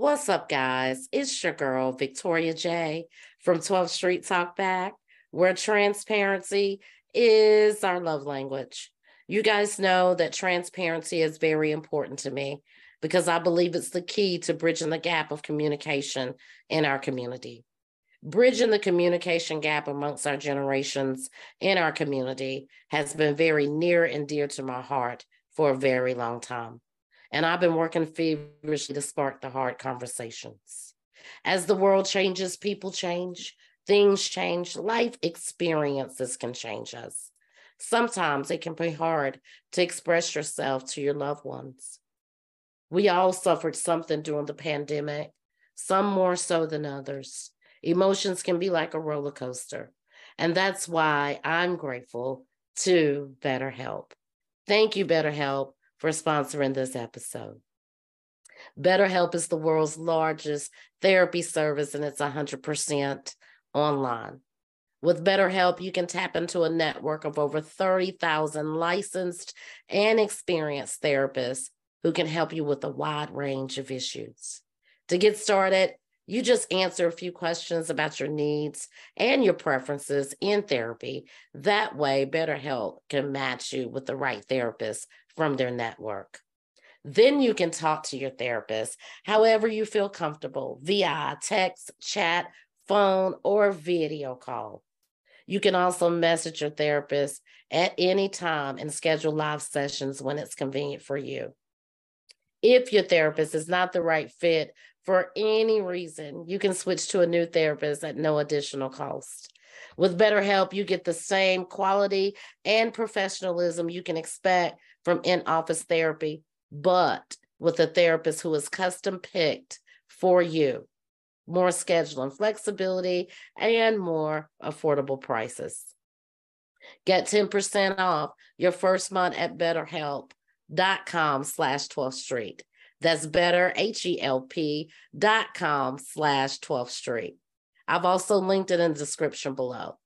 What's up, guys? It's your girl, Victoria J from 12th Street Talk Back, where transparency is our love language. You guys know that transparency is very important to me because I believe it's the key to bridging the gap of communication in our community. Bridging the communication gap amongst our generations in our community has been very near and dear to my heart for a very long time. And I've been working feverishly to spark the hard conversations. As the world changes, people change, things change, life experiences can change us. Sometimes it can be hard to express yourself to your loved ones. We all suffered something during the pandemic, some more so than others. Emotions can be like a roller coaster. And that's why I'm grateful to BetterHelp. Thank you, BetterHelp, for sponsoring this episode. BetterHelp is the world's largest therapy service and it's 100% online. With BetterHelp, you can tap into a network of over 30,000 licensed and experienced therapists who can help you with a wide range of issues. To get started, you just answer a few questions about your needs and your preferences in therapy. That way, BetterHelp can match you with the right therapist from their network. Then you can talk to your therapist however you feel comfortable via text, chat, phone, or video call. You can also message your therapist at any time and schedule live sessions when it's convenient for you. If your therapist is not the right fit for any reason, you can switch to a new therapist at no additional cost. With BetterHelp, you get the same quality and professionalism you can expect from in office therapy, but with a therapist who is custom picked for you. More scheduling flexibility and more affordable prices. Get 10% off your first month at betterhelp.com slash 12th street. That's better, H-E-L-P dot slash 12th street. I've also linked it in the description below.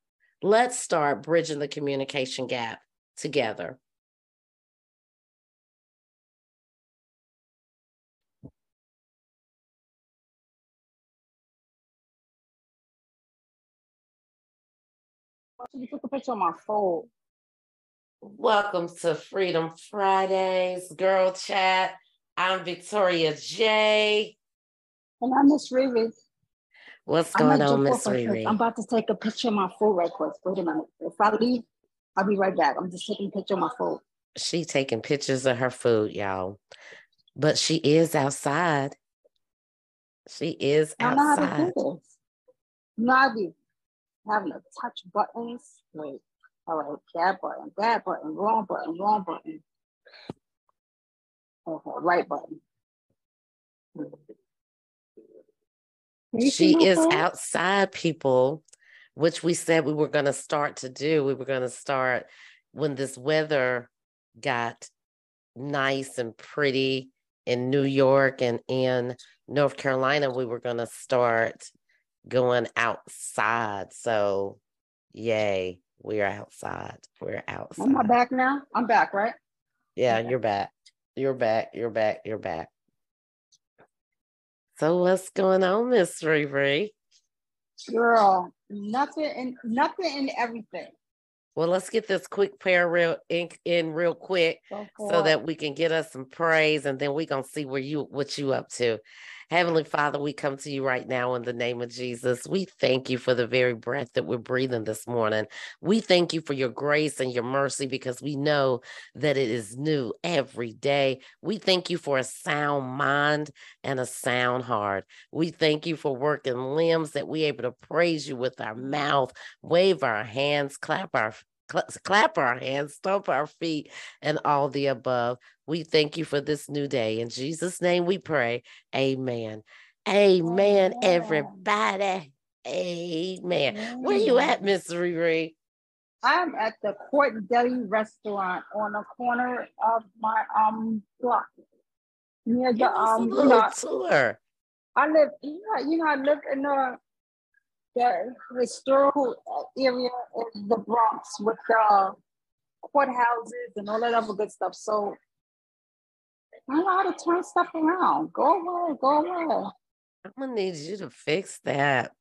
Let's start bridging the communication gap together. You took a picture of my phone. Welcome to Freedom Fridays, Girl Chat. I'm Victoria J. And I'm Miss ReRe. What's going on, Miss ReRe? I'm about to take a picture of my phone right quick. Wait a minute. If I leave, I'll be right back. I'm just taking a picture of my phone. She taking pictures of her food, y'all. But she is outside. She is outside. I know how to do this. No, I be having to touch buttons. Wait. All right, that button, that button, wrong button, wrong button. Okay, right button. She is outside, people, which we said we were going to start to do. We were going to start when this weather got nice and pretty in New York and in North Carolina. We were going to start going outside. So, yay, we're outside. We're outside. Am I back now? I'm back, right? Yeah, okay. you're back. You're back. You're back. You're back. So what's going on, Miss ReRe? Girl, nothing and nothing and everything. Well, let's get this quick prayer real in, in real quick so that we can get us some praise and then we're gonna see where you what you up to. Heavenly Father, we come to you right now in the name of Jesus. We thank you for the very breath that we're breathing this morning. We thank you for your grace and your mercy because we know that it is new every day. We thank you for a sound mind and a sound heart. We thank you for working limbs that we're able to praise you with our mouth, wave our hands, clap our clap our hands, stomp our feet, and all the above. We thank you for this new day. In Jesus' name we pray. Amen. Amen, Amen. everybody. Amen. Where are you at, Miss ReRe? I'm at the Court Deli restaurant on the corner of my um block. Near the um know, tour. I live, you know, you know, I live in the the historical area of the Bronx with the courthouses and all that other good stuff. So I know how to turn stuff around. Go away, go away. I'm gonna need you to fix that.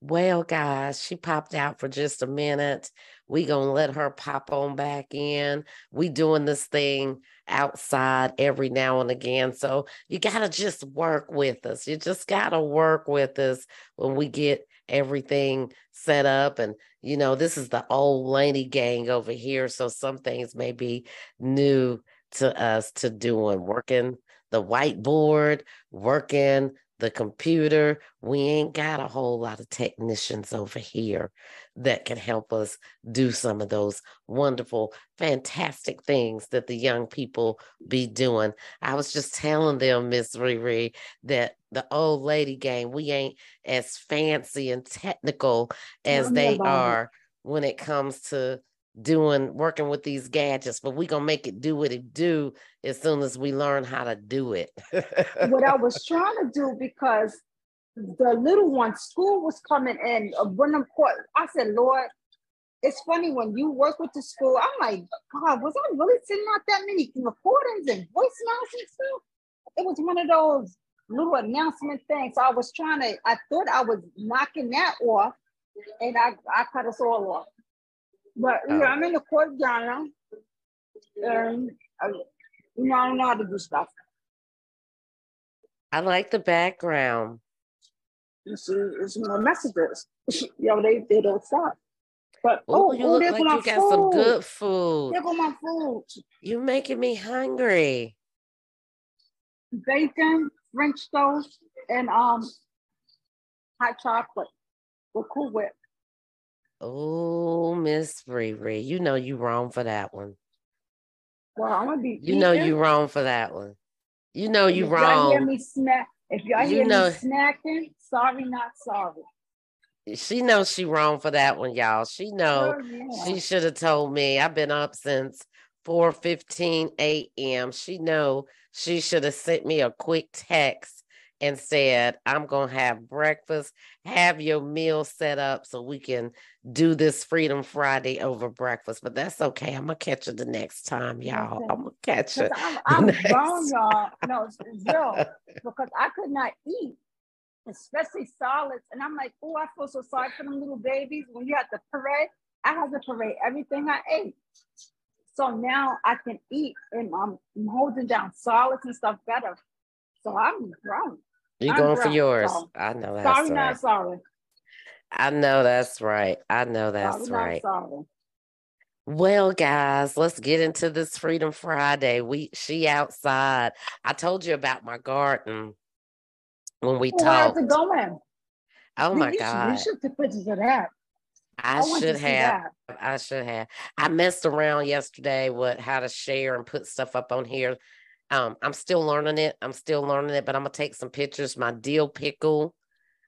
Well, guys, she popped out for just a minute. We gonna let her pop on back in. We doing this thing outside every now and again. So you gotta just work with us. You just gotta work with us when we get everything set up. And you know, this is the old Laney gang over here. So some things may be new to us to doing, working the whiteboard, working the computer. We ain't got a whole lot of technicians over here that can help us do some of those wonderful, fantastic things that the young people be doing. I was just telling them, Miss ReRe, that the old lady game, we ain't as fancy and technical as they are when it comes to doing working with these gadgets, but we gonna make it do what it do as soon as we learn how to do it. what I was trying to do because the little one school was coming in uh, when I'm caught, I said, Lord, it's funny when you work with the school. I'm like, God, was I really sending out that many recordings and voicemails and stuff? It was one of those little announcement things. So I was trying to, I thought I was knocking that off, and I, I cut us all off. But yeah, I'm in the court Ghana. And I, you know, I don't know how to do stuff. I like the background. You see, it's my messages. Yo, they, they don't stop. But Ooh, oh, you oh, look like you got food. some good food. There go my food. You're making me hungry. Bacon, French toast, and um hot chocolate with Cool Whip. Oh, Miss Riri, you know you wrong for that one. Well, I'm gonna be. You know you wrong for that one. You know you if wrong. Y'all hear me snack? If y'all you hear know, me snacking, sorry, not sorry. She knows she wrong for that one, y'all. She know oh, yeah. she should have told me. I've been up since 4 15 a.m. She know she should have sent me a quick text and said, I'm going to have breakfast, have your meal set up so we can do this Freedom Friday over breakfast. But that's okay. I'm going to catch it the next time, y'all. I'm going to catch it. I'm, I'm grown, y'all. No, real, because I could not eat, especially solids. And I'm like, oh, I feel so sorry for them little babies. When you have to parade, I have to parade everything I ate. So now I can eat and I'm, I'm holding down solids and stuff better. So I'm grown. You I'm going for yours? I know that's sorry, right. not sorry. I know that's right. I know that's sorry, right. Well, guys, let's get into this Freedom Friday. We she outside. I told you about my garden when we well, talked. How's it going? Oh my you god! Should, you should take pictures of that. I, I should have. I should have. I messed around yesterday with how to share and put stuff up on here um, I'm still learning it. I'm still learning it, but I'm gonna take some pictures. My dill pickle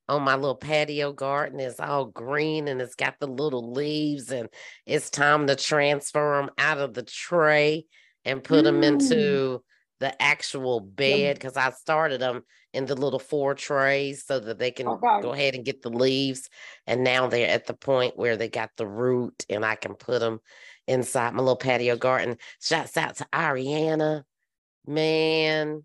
on my little patio garden is all green and it's got the little leaves, and it's time to transfer them out of the tray and put mm. them into the actual bed because I started them in the little four trays so that they can okay. go ahead and get the leaves. And now they're at the point where they got the root and I can put them inside my little patio garden. Shouts out to Ariana man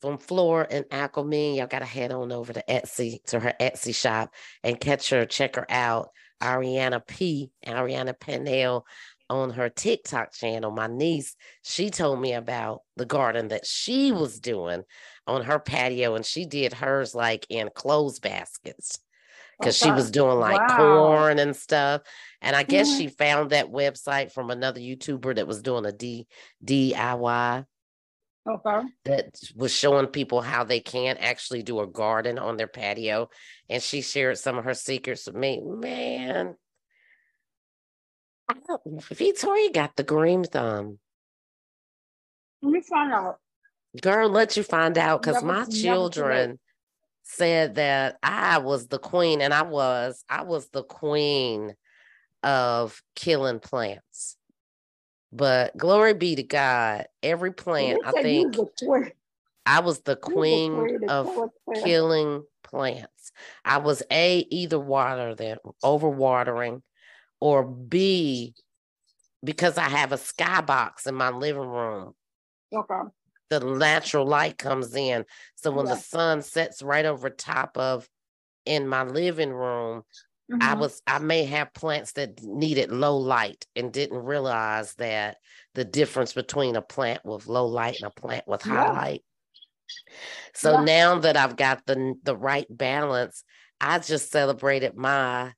from Floor and Alchemy. Y'all gotta head on over to Etsy to her Etsy shop and catch her, check her out. Ariana P, Ariana Pennell on her TikTok channel. My niece, she told me about the garden that she was doing on her patio, and she did hers like in clothes baskets because okay. she was doing like wow. corn and stuff. And I guess mm-hmm. she found that website from another YouTuber that was doing a D DIY Okay. That was showing people how they can actually do a garden on their patio. And she shared some of her secrets with me. Man, I don't, Victoria got the green thumb. Let me find out. Girl, let you find out because my children said that I was the queen, and I was. I was the queen of killing plants. But glory be to God, every plant, I think I was the queen of killing plants. I was A, either water them, overwatering, or B, because I have a skybox in my living room. Okay. the natural light comes in. So when Yeah. the sun sets right over top of in my living room, I Mhm. was I may have plants that needed low light and didn't realize that the difference between a plant with low light and a plant with high Yeah. light. So Yeah. now that I've got the the right balance, I just celebrated my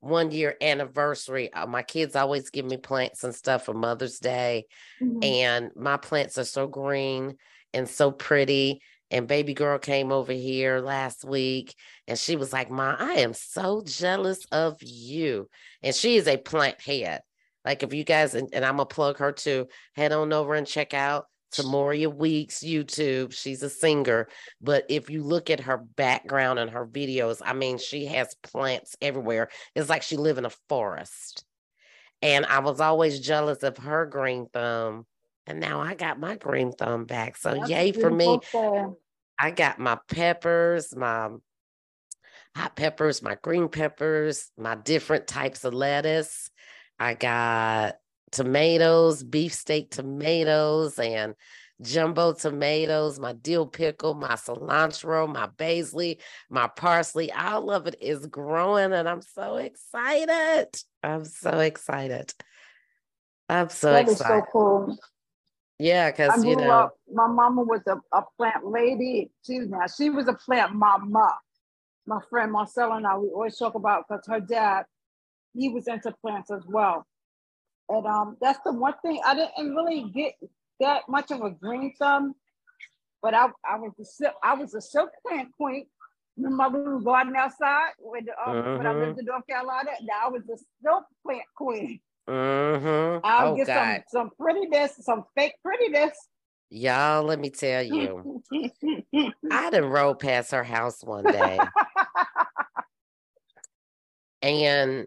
one year anniversary. Uh, my kids always give me plants and stuff for Mother's Day Mhm. and my plants are so green and so pretty. And baby girl came over here last week and she was like, Ma, I am so jealous of you. And she is a plant head. Like, if you guys, and, and I'm going to plug her too, head on over and check out Tamoria Weeks YouTube. She's a singer. But if you look at her background and her videos, I mean, she has plants everywhere. It's like she live in a forest. And I was always jealous of her green thumb. And now I got my green thumb back. So That's yay for me. thing. I got my peppers, my hot peppers, my green peppers, my different types of lettuce. I got tomatoes, beefsteak tomatoes, and jumbo tomatoes, my dill pickle, my cilantro, my basil, my parsley. All of it is growing, and I'm so excited. I'm so excited. I'm so That is excited. so cool. Yeah, because you know, up, my mama was a, a plant lady too. Now she was a plant mama. My friend Marcella and I, we always talk about because her dad, he was into plants as well. And um, that's the one thing I didn't really get that much of a green thumb, but I, I was a silk, I was a silk plant queen. Remember we were garden outside when, uh, when I Mhm. lived in North Carolina? Now I was a silk plant queen. Mm-hmm. I'll oh get God. some some prettiness, some fake prettiness. Y'all, let me tell you, I done rode past her house one day, and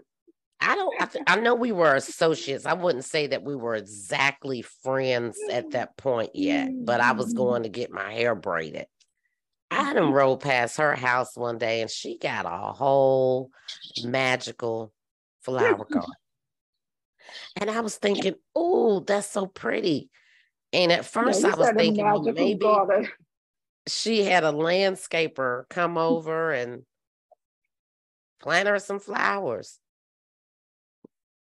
I don't. I, th- I know we were associates. I wouldn't say that we were exactly friends at that point yet, but I was going to get my hair braided. I done rode past her house one day, and she got a whole magical flower garden. And I was thinking, oh, that's so pretty. And at first, Yeah, I was thinking, well, maybe garden. she had a landscaper come over and plant her some flowers.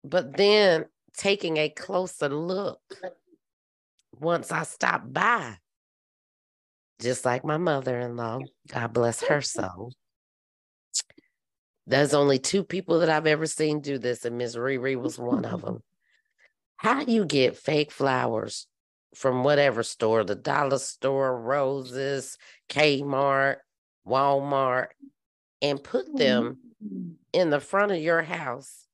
But then taking a closer look, once I stopped by, just like my mother in law, God bless her soul. There's only two people that I've ever seen do this, and Miss ReRe was one of them. How do you get fake flowers from whatever store, the dollar store, Roses, Kmart, Walmart, and put them mm-hmm. in the front of your house?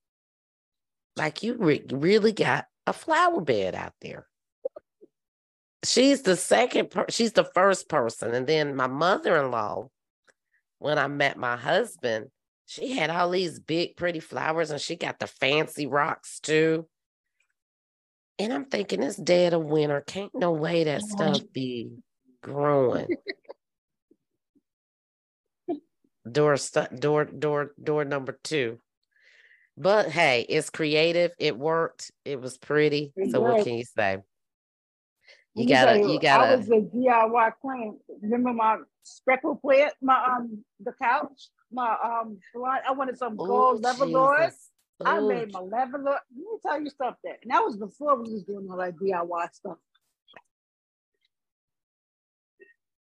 Like you re- really got a flower bed out there. She's the second, per- she's the first person. And then my mother in law, when I met my husband, she had all these big, pretty flowers and she got the fancy rocks too. And I'm thinking, it's dead of winter. Can't no way that stuff be growing. door, stu- door, door, door number two. But hey, it's creative. It worked. It was pretty. It so what can you say? You gotta, tell you gotta. was a DIY queen. Remember my speckle plant, my um the couch, my um salon- I wanted some gold leather lords. I made my lord. Let me tell you something. And that was before we was doing all that DIY stuff.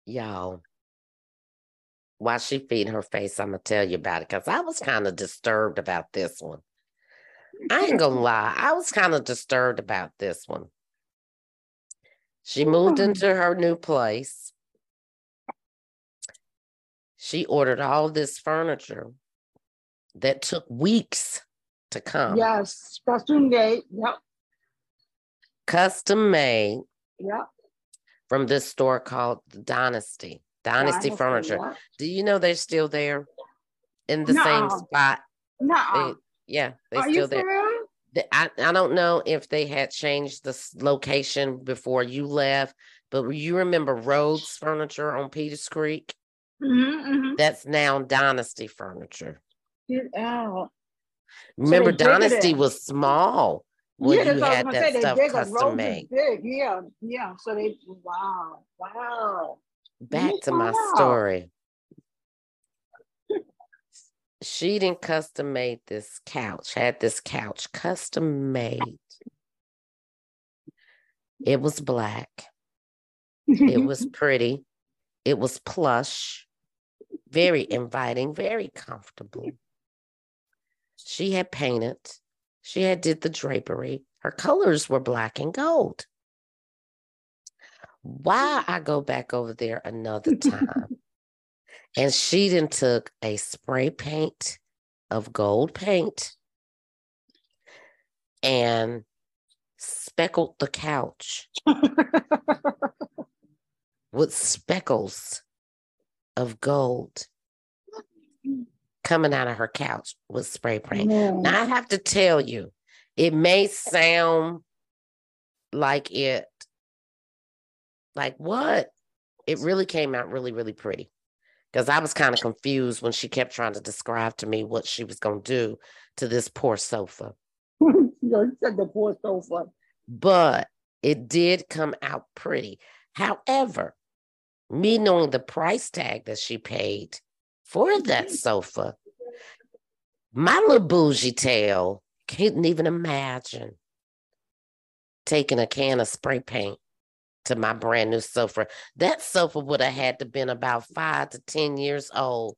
y'all. While she feeding her face, I'm gonna tell you about it because I was kind of disturbed about this one. I ain't gonna lie, I was kind of disturbed about this one. She moved into her new place. She ordered all this furniture that took weeks to come, yes, costume gate. Yep, custom made yep. from this store called Dynasty. Dynasty Furniture. Yep. Do you know they're still there in the same Nuh-uh. spot? Nuh-uh. They, yeah, they Are still there. real? I, I don't know if they had changed the location before you left, but you remember Rhodes Furniture on Peters Creek? Mm-hmm, mm-hmm. That's now Dynasty Furniture. Get out. Remember, bigger Dynasty was small. Well, yeah, you that's I was had that say. stuff They dig a custom made. big. Yeah, yeah. So they wow, wow. Back me to my story. She didn't custom made this couch, had this couch custom made. It was black. It was pretty. It was plush, very inviting, very comfortable. She had painted. She had did the drapery. Her colors were black and gold. Why I go back over there another time, and she then took a spray paint of gold paint and speckled the couch with speckles of gold coming out of her couch with spray paint. Man. Now I have to tell you, it may sound like it, like what? It really came out really, really pretty. Because I was kind of confused when she kept trying to describe to me what she was going to do to this poor sofa. you said the poor sofa. But it did come out pretty. However, me knowing the price tag that she paid for that mm-hmm. sofa, my little bougie tail couldn't even imagine taking a can of spray paint to my brand new sofa. That sofa would have had to been about five to ten years old,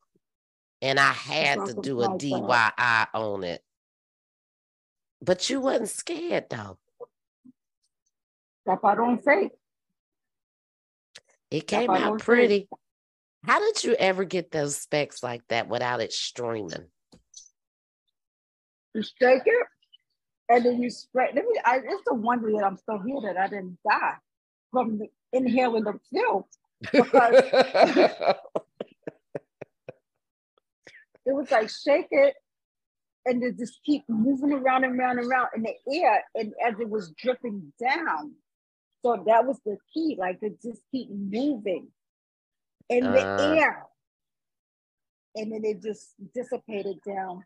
and I had to do a. DIY on it. But you wasn't scared though. That's what I don't faith. It came out pretty. How did you ever get those specs like that without it streaming? You shake it, and then you spray. Let me. I, it's a wonder that I'm still here that I didn't die from the, inhaling the film. Because it was like shake it, and then just keep moving around and around and around in the air, and as it was dripping down. So that was the key, like to just keep moving in the Ah. air, and then it just dissipated down.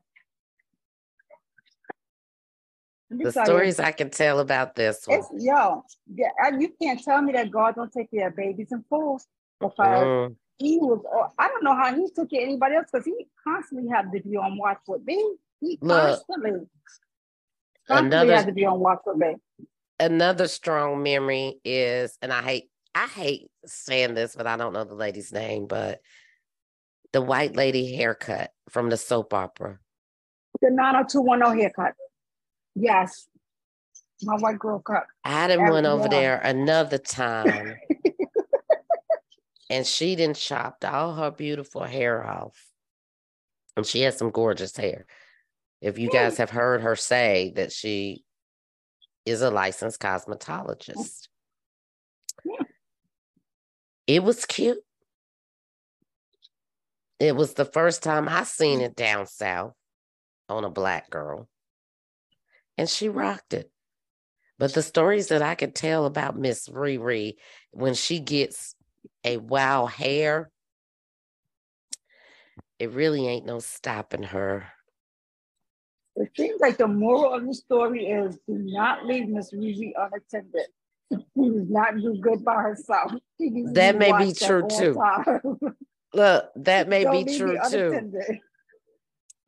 Let me the tell you, stories I can tell about this one. It's yo, yeah, you can't tell me that God don't take care of babies and fools because Mm, he was. oh, I don't know how he took care of anybody else because he constantly had to be on watch with me. He Look, constantly, constantly another- had to be on watch with me. Another strong memory is, and I hate I hate saying this, but I don't know the lady's name, but the white lady haircut from the soap opera. The 90210 haircut. Yes, my white girl cut. I done Every- went over there another time, and she done chopped all her beautiful hair off, and she has some gorgeous hair. If you guys have heard her say that she is a licensed cosmetologist, Yeah. it was cute. It was the first time I seen it down south on a black girl, and she rocked it. But the stories that I could tell about Miss ReRe when she gets a wow hair, it really ain't no stopping her. It seems like the moral of the story is do not leave Miss ReRe unattended. She does not do good by herself. She needs to That may be true, too. Look, that may Don't be true too.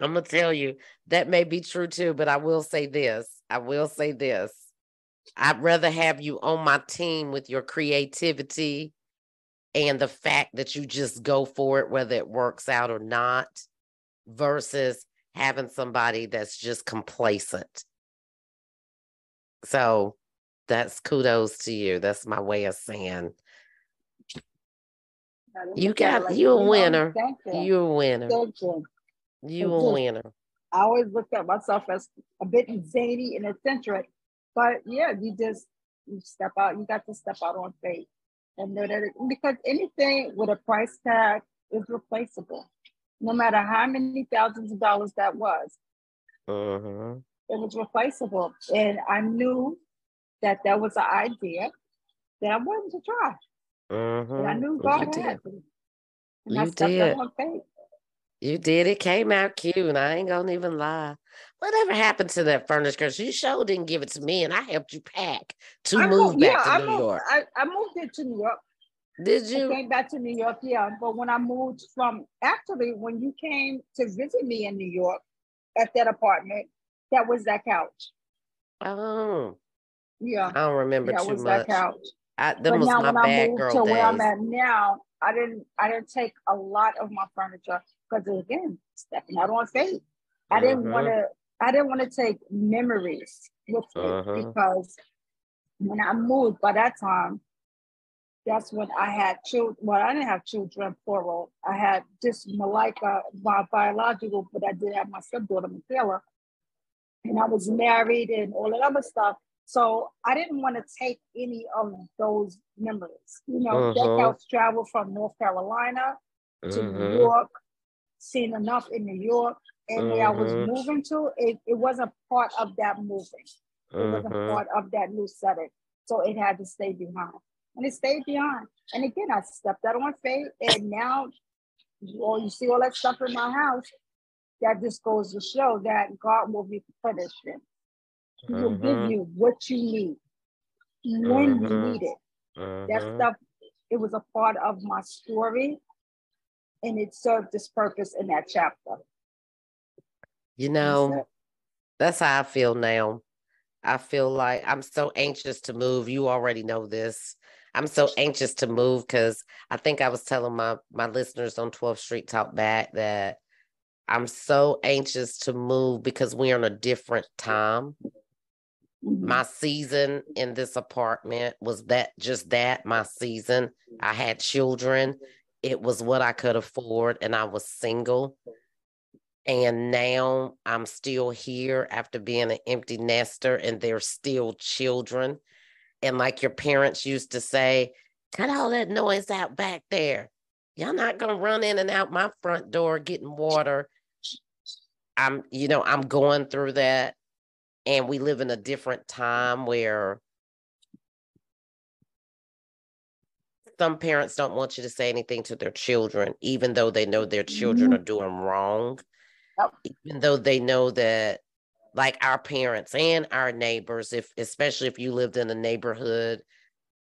I'm gonna tell you that may be true too, but I will say this. I will say this. I'd rather have you on my team with your creativity and the fact that you just go for it, whether it works out or not, versus having somebody that's just complacent. So that's kudos to you. That's my way of saying you got like, you a winner. You. You a winner. Thank you. You a winner. I always looked at myself as a bit zany and eccentric, but yeah, you just you step out. You got to step out on faith and know that it, because anything with a price tag is replaceable, no matter how many thousands of dollars that was. hmm It was replaceable, and I knew that that was an idea that I wanted to try, hmm and I knew You God did. had me, and I You stepped did. on faith. You did. It came out cute. And I ain't gonna even lie. Whatever happened to that furniture? Because you sure didn't give it to me, and I helped you pack to I move moved, back yeah, to I New moved, York. I, I moved it to New York. Did I you? came back to New York, yeah. But when I moved from, actually, when you came to visit me in New York at that apartment, that was that couch. Oh, Yeah, I don't remember that too was that much. couch. I, them But was now my when I moved to where I'm at now, I didn't I didn't take a lot of my furniture because again, stepping out on faith. I didn't Mhm. want to I didn't want to take memories with me Mhm. because when I moved by that time, that's when I had children. Well, I didn't have children plural. I had just Malika, my biological, but I did have my stepdaughter, Michaela. And I was married and all that other stuff. So I didn't want to take any of those memories. You know, that Mhm. couch traveled from North Carolina to New Mhm. York, seen enough in New York. And where I was Mhm. moving to, it, it wasn't part of that moving. It wasn't Mhm. part of that new setting. So it had to stay behind. And it stayed behind. And again, I stepped out on faith. And now, well, you see all that stuff in my house. That just goes to show that God will replenish it. He will give Mhm. you what you need when you Mhm. need it. That Mhm. stuff, it was a part of my story. And it served its purpose in that chapter. You know, that's how I feel now. I feel like I'm so anxious to move. You already know this. I'm so anxious to move because I think I was telling my my listeners on 12th Street Talk back that I'm so anxious to move because we're in a different time. Mhm. My season in this apartment was that just that my season. I had children. It was what I could afford, and I was single. And now I'm still here after being an empty nester, and there's still children. And like your parents used to say, cut all that noise out back there. Y'all not gonna run in and out my front door getting water. I'm, you know, I'm going through that. And we live in a different time where some parents don't want you to say anything to their children, even though they know their children mm-hmm. are doing wrong. Even though they know that, like our parents and our neighbors, if especially if you lived in a neighborhood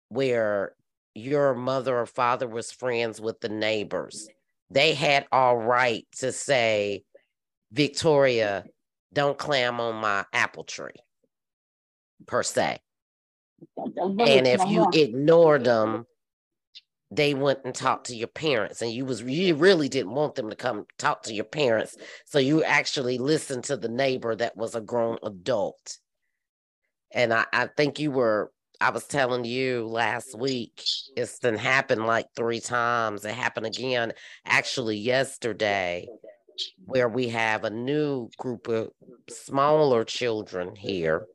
where your mother or father was friends with the neighbors, they had all right to say, Victoria, don't climb on my apple tree, per se. That- that village And if you ignored them, they went and talked to your parents, and you was you really didn't want them to come talk to your parents, so you actually listened to the neighbor that was a grown adult. And I, I think you were. I was telling you last week. It's been happened like three times. It happened again, actually yesterday, where we have a new group of smaller children here.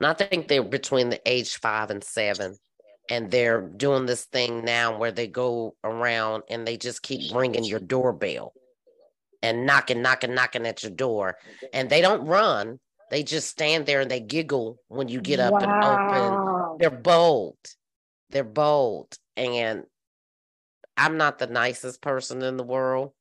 And I think they're between the age five and seven. And they're doing this thing now where they go around and they just keep ringing your doorbell and knocking, knocking, knocking at your door. And they don't run. They just stand there and they giggle when you get up and open. They're bold. They're bold. And I'm not the nicest person in the world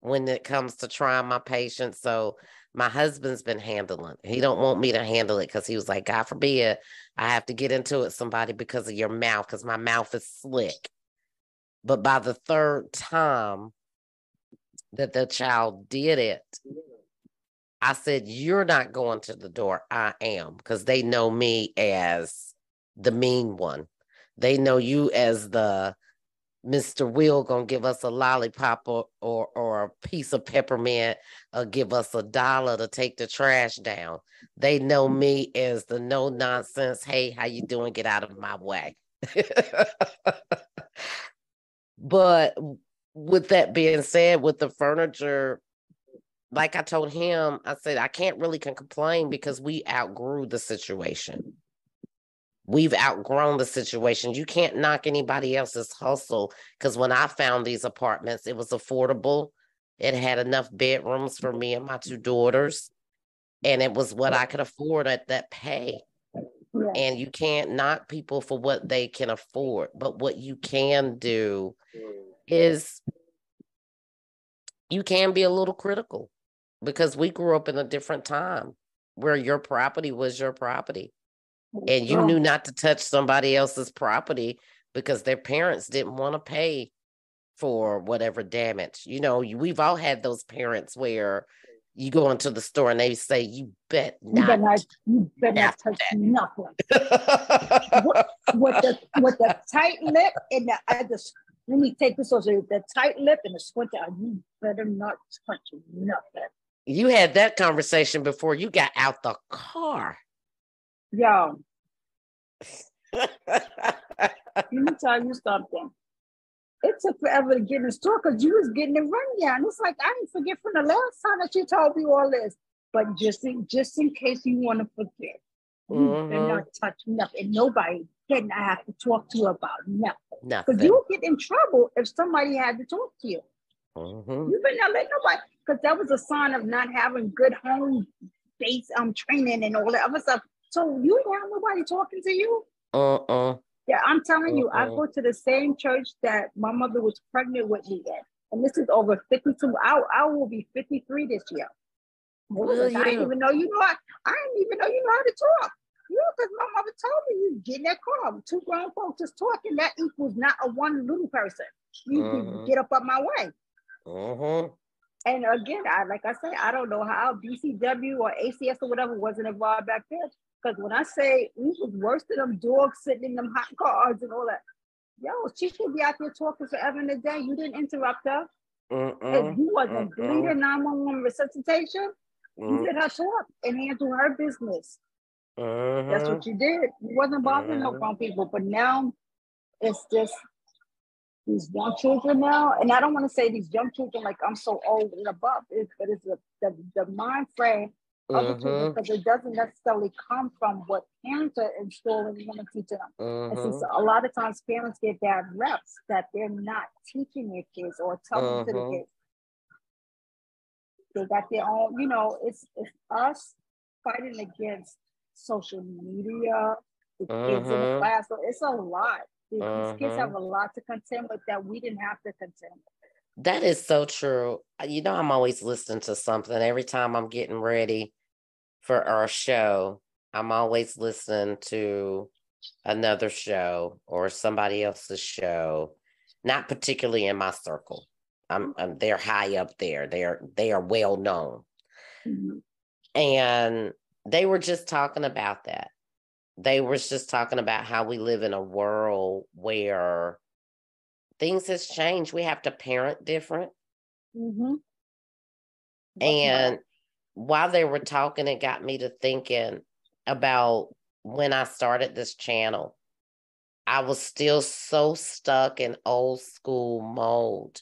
when it comes to trying my patience. So my husband's been handling. He don't want me to handle it because he was like, God forbid, I have to get into it somebody because of your mouth, because my mouth is slick. But by the third time that the child did it, I said, You're not going to the door. I am, because they know me as the mean one. They know you as the Mr. Will gonna give us a lollipop or, or or a piece of peppermint or give us a dollar to take the trash down. They know me as the no nonsense, hey, how you doing? Get out of my way. but with that being said, with the furniture, like I told him, I said I can't really can complain because we outgrew the situation. We've outgrown the situation. You can't knock anybody else's hustle because when I found these apartments, it was affordable. It had enough bedrooms for me and my two daughters, and it was what I could afford at that pay. Yeah. And you can't knock people for what they can afford, but what you can do is you can be a little critical because we grew up in a different time where your property was your property Oh, and you knew not to touch somebody else's property because their parents didn't want to pay for whatever damage. You know, we've all had those parents where you go into the store and they say, "You bet not, you better not, you better not touch that. nothing." with, the with the tight lip and the, I just let me take this also the tight lip and the squint eye. You better not touch nothing. You had that conversation before you got out the car. Yo. Let me tell you something. It took forever to get in the store because you was getting the rundown. It's like I didn't forget from the last time that you told me all this. But just in just in case you want to forget, mm-hmm. you not touch nothing. Nobody didn't have to talk to you about nothing. Because you would get in trouble if somebody had to talk to you. Mm-hmm. You better not let nobody, because that was a sign of not having good home base um training and all that other stuff. So you didn't have nobody talking to you. Uh-uh. Yeah, I'm telling you, I go to the same church that my mother was pregnant with me in. And this is over 52. I, I will be 53 this year. Well, I didn't even know you know I, I didn't even know you know how to talk. You know, because my mother told me you get in that car, two grown folks just talking, that equals not a one little person. You uh-huh. can get up on my way. Uh-huh. And again, I like I say, I don't know how BCW or ACS or whatever wasn't involved back then. Because when I say we was worse than them dogs sitting in them hot cars and all that, yo, she should be out there talking forever and a day. You didn't interrupt her. If you wasn't bleeding 911 resuscitation, you let her talk and handle her business. Uh-huh. That's what you did. You wasn't bothering uh-huh. no grown people. But now it's just these young children now, and I don't want to say these young children like I'm so old and above, it, but it's the, the, the mind frame mm-hmm. because it doesn't necessarily come from what parents are installing and want to teach them. And since a lot of times parents get bad reps that they're not teaching their kids or telling mm-hmm. to the mm-hmm. kids. They got their own, you know, it's it's us fighting against social media, the kids in the mm-hmm. class. So it's a lot. These kids have a lot to contend with that we didn't have to contend with. That is so true. You know, I'm always listening to something every time I'm getting ready for our show, I'm always listening to another show or somebody else's show, not particularly in my circle. I'm, I'm they're high up there. They're they are well known. Mm-hmm. And they were just talking about that. They were just talking about how we live in a world where things has changed. We have to parent different. Mm-hmm. And while they were talking, it got me to thinking about when I started this channel. I was still so stuck in old school mold.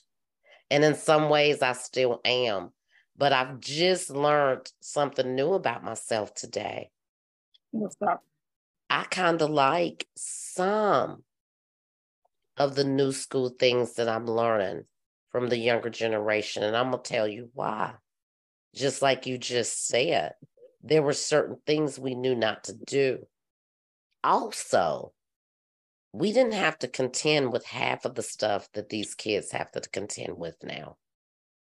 And in some ways, I still am. But I've just learned something new about myself today. What's that? I kind of like some of the new school things that I'm learning from the younger generation. And I'm going to tell you why just like you just said, there were certain things we knew not to do. Also, we didn't have to contend with half of the stuff that these kids have to contend with now.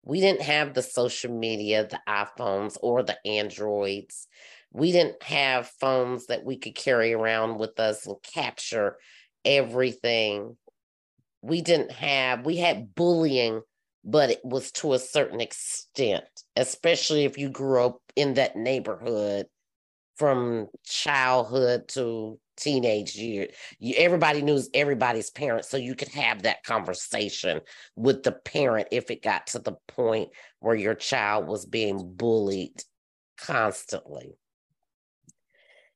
We didn't have the social media, the iPhones, or the Androids. We didn't have phones that we could carry around with us and capture everything. We didn't have, we had bullying but it was to a certain extent, especially if you grew up in that neighborhood from childhood to teenage years. You, everybody knew everybody's parents, so you could have that conversation with the parent if it got to the point where your child was being bullied constantly.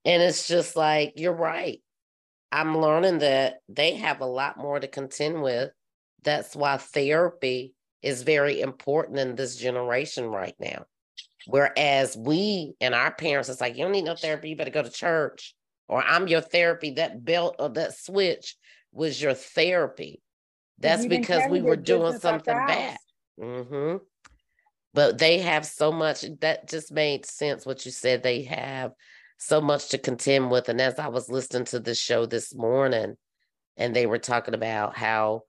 And it's just like, you're right. I'm learning that they have a lot more to contend with. That's why therapy is very important in this generation right now. Whereas we and our parents, it's like, you don't need no therapy, you better go to church. Or I'm your therapy. That belt or that switch was your therapy. That's because we were doing something bad. Mm-hmm. But they have so much that just made sense what you said. They have so much to contend with. And as I was listening to the show this morning, and they were talking about how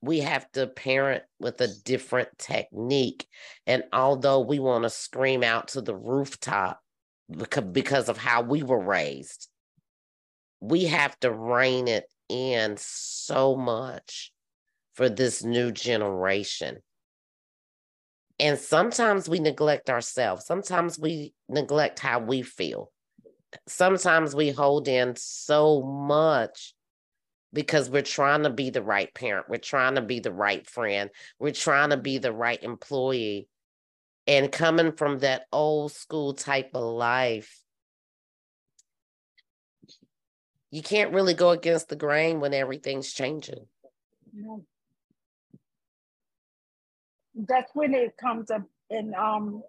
we have to parent with a different technique. And although we want to scream out to the rooftop because of how we were raised, we have to rein it in so much for this new generation. And sometimes we neglect ourselves. Sometimes we neglect how we feel. Sometimes we hold in so much because we're trying to be the right parent. We're trying to be the right friend. We're trying to be the right employee. And coming from that old school type of life, you can't really go against the grain when everything's changing. No. That's when it comes up in um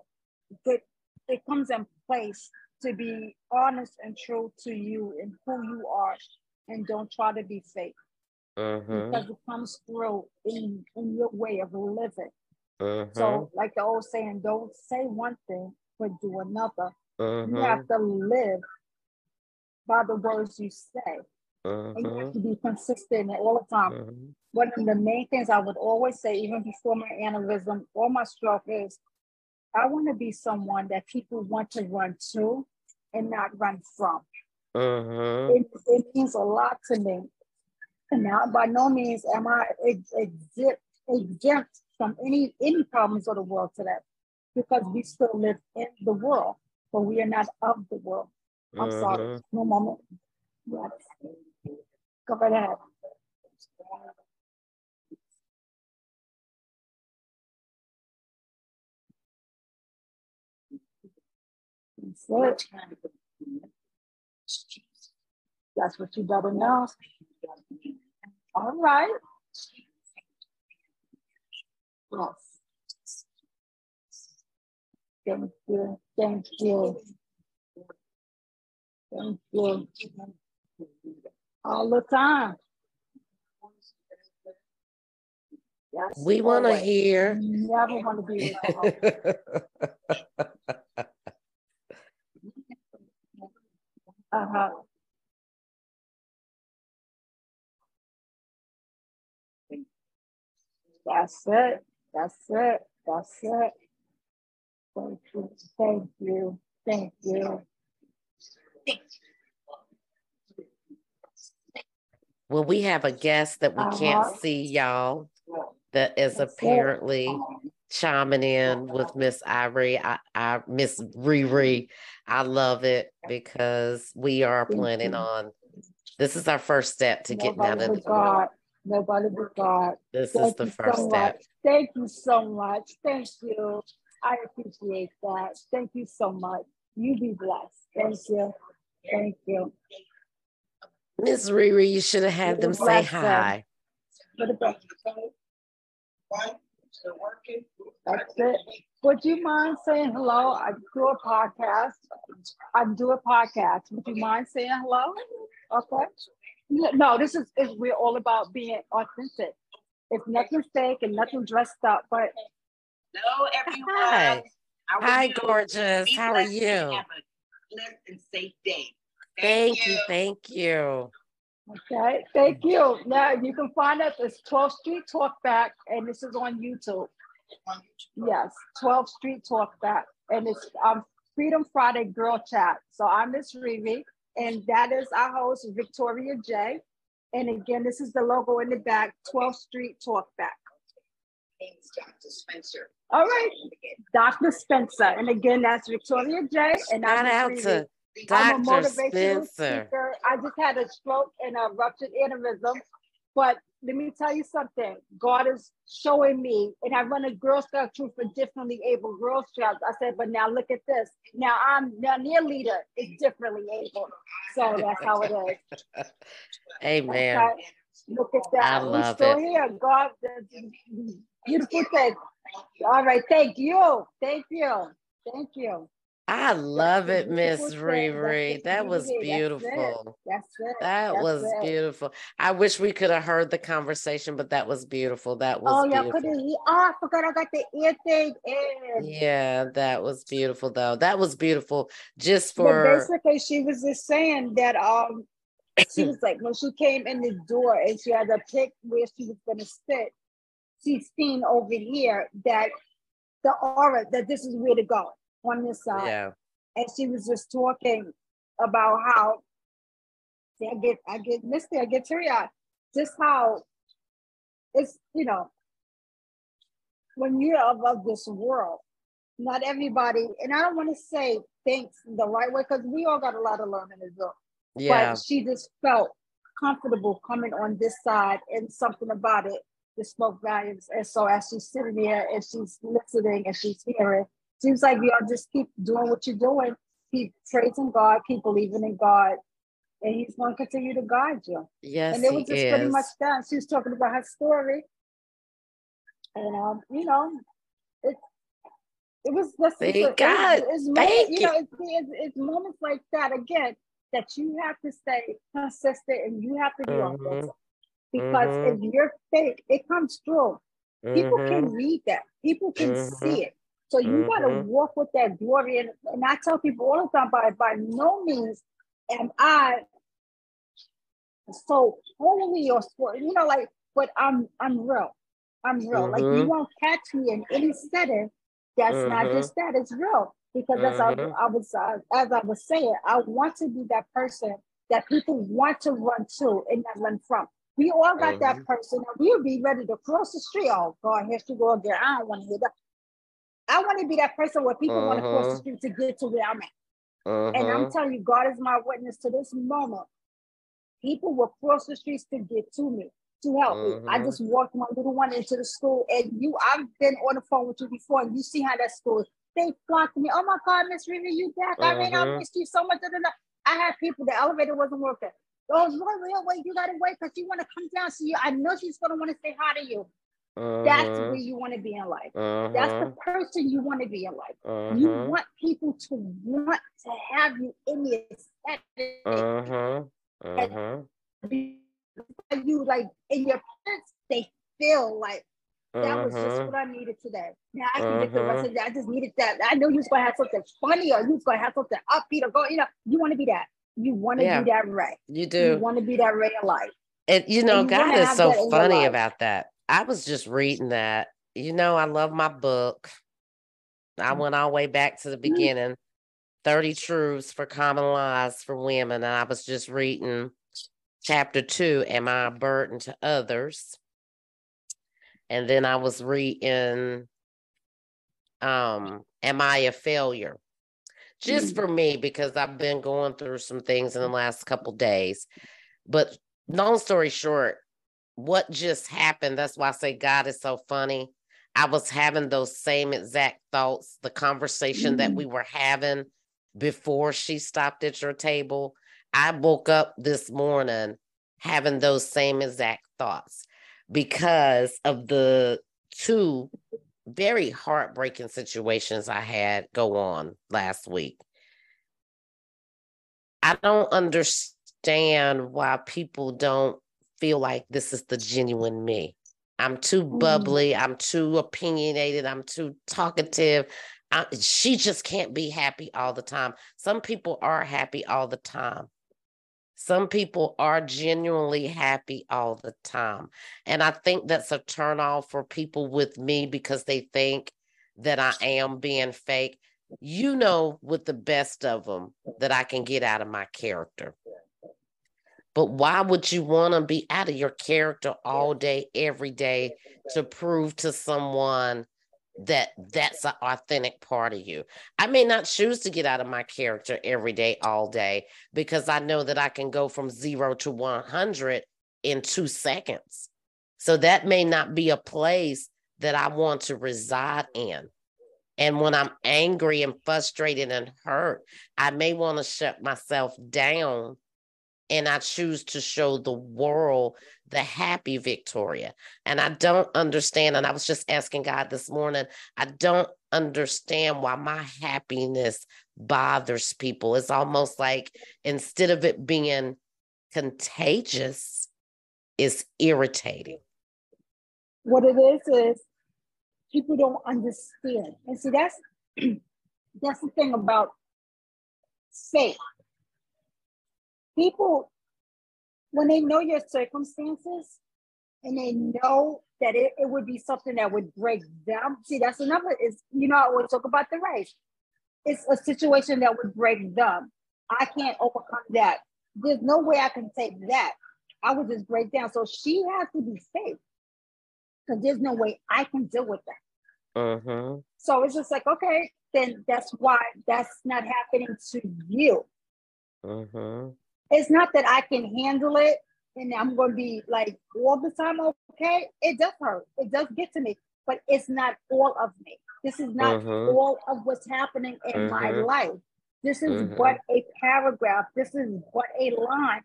it, it comes in place to be honest and true to you and who you are and don't try to be fake. Mm-hmm. Because it comes through in, in your way of living. Mm-hmm. So, like the old saying, don't say one thing, but do another. Mm-hmm. You have to live by the words you say. And you have to be consistent all the time. One of the main things I would always say, even before my aneurysm or my stroke, is I want to be someone that people want to run to and not run from. Uh-huh. It, it, means a lot to me. And now, by no means am I exempt, exempt from any any problems of the world today, because we still live in the world, but we are not of the world. I'm uh-huh. sorry. No moment. Yes. Go right ahead. That's what you better know. All right. Yes. Thank you. Thank you. Thank you. All the time. Yes, we want to hear. Never want to be. uh-huh. That's it. That's it. That's it. Thank you. Thank you. Thank you. Well, we have a guest that we uh-huh. can't see, y'all, that is That's apparently it. chiming in with Miss Ivory. I, I Miss ReRe. I love it because we are planning on this is our first step to getting out of the Nobody but God. This Thank is the first so step. Much. Thank you so much. Thank you. I appreciate that. Thank you so much. You be blessed. Thank you. Thank you. Miss ReRe, you should have had them say hi. That's it. Would you mind saying hello? I do a podcast. I do a podcast. Would you mind saying hello? Okay. No, this is, is we're all about being authentic. It's nothing fake and nothing dressed up, but hello everyone. Hi, Hi gorgeous. How are you? Have a blessed and safe day. Thank, thank you. you. Thank you. Okay, thank you. Now you can find us as 12th Street Talkback, and this is on YouTube. Yes, 12th Street Talkback, and it's um Freedom Friday Girl Chat. So I'm Miss ReRe. And that is our host, Victoria J. And again, this is the logo in the back, 12th Street Talkback. Name's Dr. Spencer. All right, Dr. Spencer. And again, that's Victoria J. And Shout out to Dr. I'm a motivational Spencer. speaker. I just had a stroke and a ruptured aneurysm, but let me tell you something. God is showing me, and I run a Girl Scout troop for differently able Girl Scouts. I said, but now look at this. Now I'm now their leader is differently able. So that's how it is. Amen. Look at that. I love We're still it. here. God, beautiful thing. All right. Thank you. Thank you. Thank you. I love it, Miss ReRe. That was beautiful. That's it. That was beautiful. I wish we could have heard the conversation, but that was beautiful. That was oh, yeah, beautiful. couldn't Oh, I forgot I got the ear thing in. Yeah, that was beautiful though. That was beautiful. Just for but basically she was just saying that um she was like, when she came in the door and she had to pick where she was going to sit, she's seen over here that the aura, that this is where to go on this side. Yeah. And she was just talking about how, see, I get, I get misty, I get teary eyed, just how it's, you know, when you're of, this world, not everybody, and I don't want to say thanks the right way because we all got a lot of learning to do. Yeah. But she just felt comfortable coming on this side and something about it that spoke volumes. And so as she's sitting there and she's listening and she's hearing, seems like y'all just keep doing what you're doing, keep praising God, keep believing in God, and He's going to continue to guide you. Yes. and it was just is. pretty much that. She was talking about her story, and um, you know, it it was just Thank it's, God. it's, it's Thank moments, you you. know, it's, it's, it's moments like that again that you have to stay consistent and you have to be on Mhm. this because Mhm. if you're fake, it comes through. People Mhm. can read that. People can see it. So you got to walk with that glory. And, and I tell people all the time, by, by no means am I so holy or so, you know, like, but I'm I'm real. I'm real. Like you Mhm. won't catch me in any setting that's not Mhm. just that. It's real because that's how Mhm. I was uh, as I was saying. I want to be that person that people want to run to and not run from. We all got that Mhm. person, and we'll be ready to cross the street. Oh God, here she go again. I don't want to hear that. I want to be that person where people want to cross the street to get to where I'm at. And I'm Mhm. telling you, God is my witness to this moment. People will cross the streets to get to me, to help me. I Mhm. just walked my little one into the school, and you, I've been on the phone with you before, and you see how that school is. They flocked to me. Oh my God, Miss Rita, you back. I mean, I Mhm. missed you so much. I had people, the elevator wasn't working. Oh, wait, wait, wait, you gotta wait because you want to come down. So you, I know she's gonna want to say hi to you. That's Mhm. where you want to be in life. That's the Mhm. person you want to be in life. You Mhm. want people to want to have you in the aesthetic. Mhm. Mhm. You like in your parents, they feel like that was just Mhm. what I needed today. Now I can get the rest of that. I just needed that. I know you was gonna have something funny or you was gonna have something upbeat or go, you know, you want to be that. You want to Yeah. be that ray. You You do. want to be that ray of light. And you know, you God is so that in your funny about that. I was just reading that. You know, I love my book. I Mm. went all the way back to the beginning 30 Truths for Common Lies for Women. And I was just reading chapter two Am I a Burden to Others? And then I was reading um, Am I a Failure? Just for me, because I've been going through some things in the last couple days. But long story short, what just happened, that's why I say God is so funny. I was having those same exact thoughts, the conversation that Mm. we were having before she stopped at your table. I woke up this morning having those same exact thoughts because of the two very heartbreaking situations I had go on last week. I don't understand why people don't feel like this is the genuine me. I'm too Mhm. bubbly. I'm too opinionated. I'm too talkative. I, she just can't be happy all the time. Some people are happy all the time. Some people are genuinely happy all the time. And I think that's a turnoff for people with me because they think that I am being fake. You know, with the best of them, that I can get out of my character. But why would you want to be out of your character all day, every day to prove to someone that that's an authentic part of you? I may not choose to get out of my character every day, all day, because I know that I can go from zero to 100 in two seconds. So that may not be a place that I want to reside in. And when I'm angry and frustrated and hurt, I may want to shut myself down and I choose to show the world the happy Victoria. And I don't understand. And I was just asking God this morning, I don't understand why my happiness bothers people. It's almost like instead of it being contagious, it's irritating. What it is is people don't understand. And see, that's that's the thing about faith. People when they know your circumstances and they know that it, it would be something that would break them. See, that's another is you know, I always talk about the race. It's a situation that would break them. I can't overcome that. There's no way I can take that. I would just break down. So she has to be safe. Because there's no way I can deal with that. Mm-hmm. So it's just like, okay, then that's why that's not happening to you. Mm-hmm. It's not that I can handle it and I'm going to be like all the time okay. It does hurt. It does get to me, but it's not all of me. This is not Mhm. all of what's happening in my Mhm. life. This is Mhm. but a paragraph. This is but a line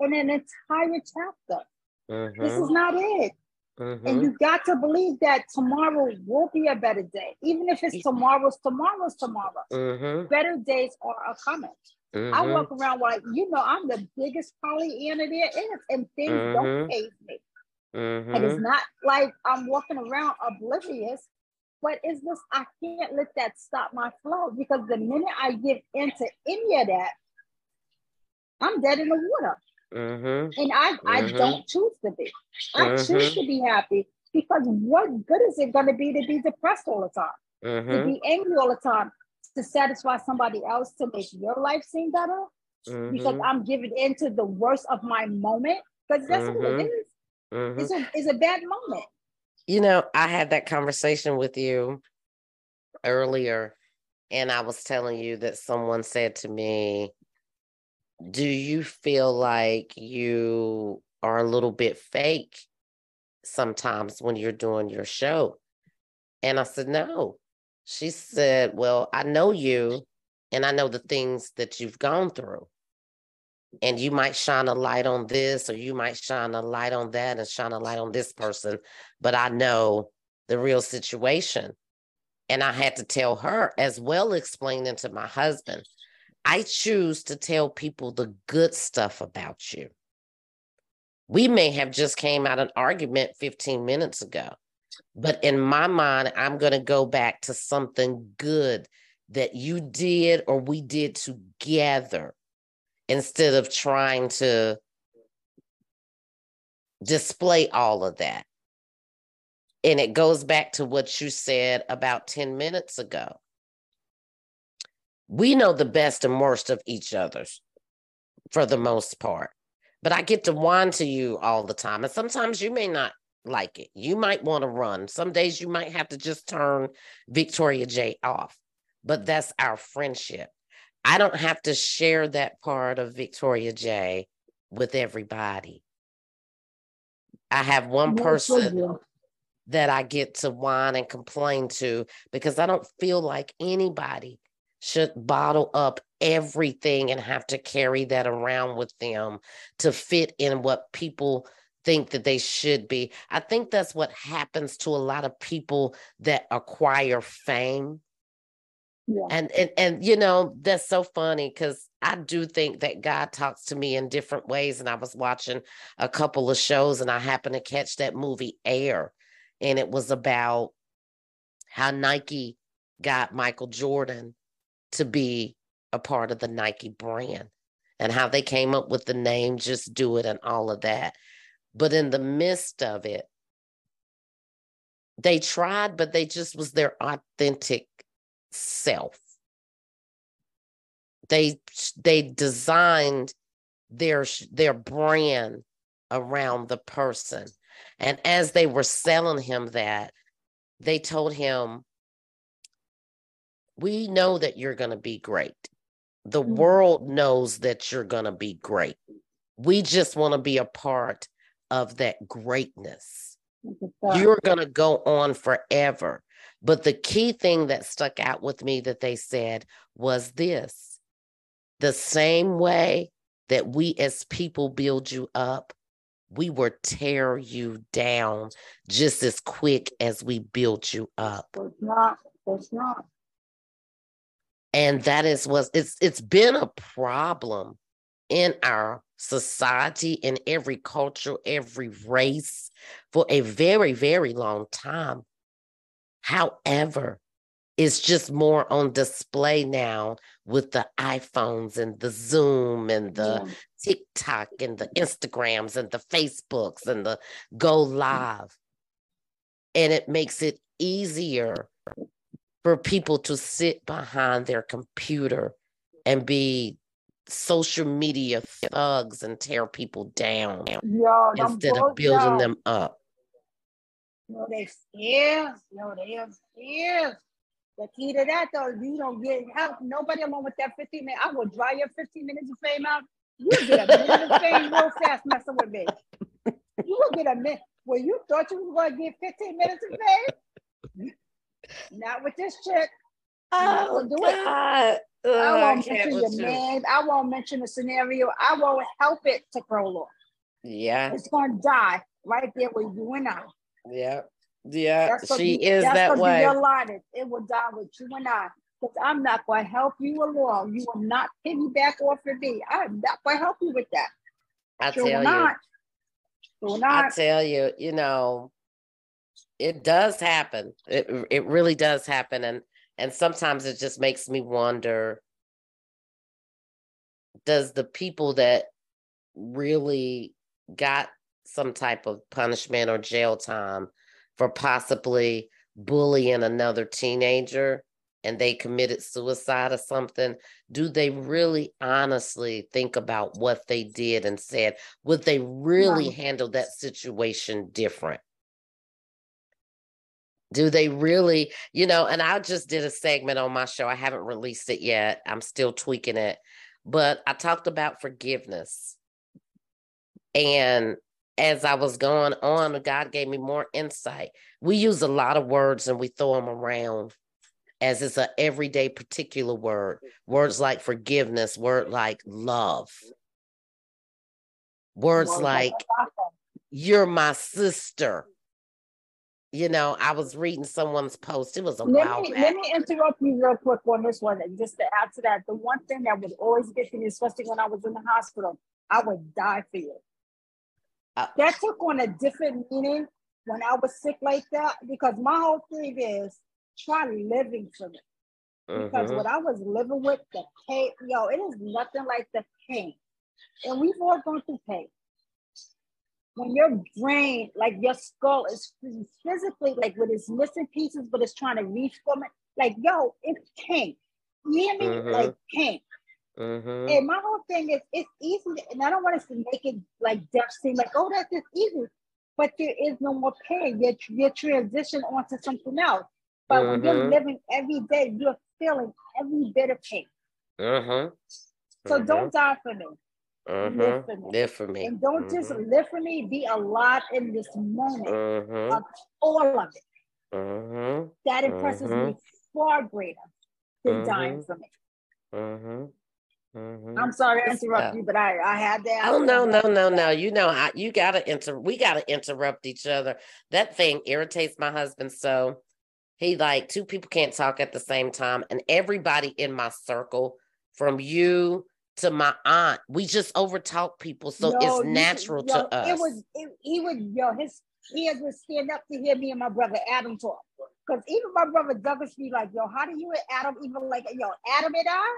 in an entire chapter. This is Mm-hmm. not it. Mm-hmm. And you got to believe that tomorrow will be a better day. Even if it's tomorrow's tomorrow's tomorrow. Mm-hmm. Better days are coming. I Mm-hmm. walk around like, you know, I'm the biggest Pollyanna there is, and things don't Mhm. faze me. Mm-hmm. And it's not like I'm walking around oblivious, but it's just I can't let that stop my flow because the minute I give into any of that, I'm dead in the water. Mm-hmm. And I, I Mhm. don't choose to be. I choose Mhm. to be happy because what good is it going to be to be depressed all the time, to Mm-hmm. be angry all the time, to satisfy somebody else to make your life seem better? Because Mm-hmm. I'm giving into the worst of my moment. Because that's what Mhm. it is. Mm-hmm. It's a, it's a bad moment. You know, I had that conversation with you earlier, and I was telling you that someone said to me, Do you feel like you are a little bit fake sometimes when you're doing your show? And I said, No. She said, Well, I know you, and I know the things that you've gone through. And you might shine a light on this, or you might shine a light on that, and shine a light on this person but I know the real situation. And I had to tell her, as well explaining to my husband, I choose to tell people the good stuff about you. We may have just came out an argument 15 minutes ago, but in my mind, I'm going to go back to something good that you did or we did together instead of trying to display all of that. And it goes back to what you said about 10 minutes ago. We know the best and worst of each other's for the most part. But I get to whine to you all the time. And sometimes you may not like it. You might want to run. Some days you might have to just turn Victoria J off. But that's our friendship. I don't have to share that part of Victoria J with everybody. I have one person that I get to whine and complain to because I don't feel like anybody should bottle up everything and have to carry that around with them to fit in what people think that they should be. I think that's what happens to a lot of people that acquire fame. Yeah. And and and you know, that's so funny because I do think that God talks to me in different ways. And I was watching a couple of shows and I happened to catch that movie Air. And it was about how Nike got Michael Jordan to be a part of the Nike brand and how they came up with the name Just Do It and all of that. But in the midst of it, they tried, but they just was their authentic self. They they designed their their brand around the person. And as they were selling him that, they told him, We know that you're going to be great. The Mhm. world knows that you're going to be great. We just want to be a part of that greatness. Look at that. You're going to go on forever. But the key thing that stuck out with me that they said was this the same way that we as people build you up, we will tear you down just as quick as we build you up. It's not. It's not. And that is what it's it's been a problem in our society, in every culture, every race for a very, very long time. However, it's just more on display now with the iPhones and the Zoom and the Yeah. TikTok and the Instagrams and the Facebooks and the go live. And it makes it easier for people to sit behind their computer and be social media thugs and tear people down Yo, instead of building them up. No, they scarce. No, they are scarce. The key to that though, you don't get help. Nobody along with that 15 minutes. I will dry your 15 minutes of fame out. You get a minute of fame real fast messing with me. You will get a minute. Well, you thought you was gonna get 15 minutes of fame? Not with this chick. Not Oh do it. God. Ugh, I I won't can't mention your you. name. I won't mention the scenario. I won't help it to grow up. Yeah, It's gonna die right there with you and I. yeah, yeah. She you- is that way. You're allotted. It will die with you and I. Because I'm not going to help you along. You will not piggyback off of me. I'm not going to help you with that. I Sure tell you. not. I tell you, you know, it does happen. It it really does happen, and and sometimes it just makes me wonder: Does the people that really got some type of punishment or jail time for possibly bullying another teenager and they committed suicide or something, do they really honestly think about what they did and said? Would they really handle that situation different? Do they really, you know, and I just did a segment on my show. I haven't released it yet. I'm still tweaking it. But I talked about forgiveness. And as I was going on, God gave me more insight. We use a lot of words and we throw them around as it's an everyday particular word. Words like forgiveness, word like love, words like you're my sister. You know, I was reading someone's post. It was a Let while me, back. let me interrupt you real quick on this one. And just to add to that, the one thing that would always get to me, especially when I was in the hospital, I would die for you. Uh, that took on a different meaning when I was sick like that because my whole thing is try living for me. because Mhm. what I was living with, the pain, yo, it is nothing like the pain. And we've all gone through pain. When your brain, like your skull is physically like with its missing pieces, but it's trying to reach from it, like, yo, it's pain. You hear me? Mhm. Like pain. Mhm. And my whole thing is it's easy, to- and I don't want us to make it like death seem like, oh, that's just easy. But there is no more pain. You're, you're transition onto something else. But when you're Mhm. living every day, you're feeling every bit of pain. Mhm. So don't die for me. Live for me. Live for me. And don't just Mhm. live for me, be alive in this moment Mhm. of all of it. Mhm. That impresses me Mhm. far greater than dying for me. Mhm. Mhm. I'm sorry to interrupt yeah. you, but I, I had that. Oh no, no, no, no. You know, I you gotta inter we gotta interrupt each other. That thing irritates my husband so he like two people can't talk at the same time. And everybody in my circle, from you to my aunt, we just overtalk people. So No, it's natural yo, to us. It was it, he would yo his ears would stand up to hear me and my brother Adam talk. Because even my brother Douglas be like, yo, how do you and Adam even like yo Adam and I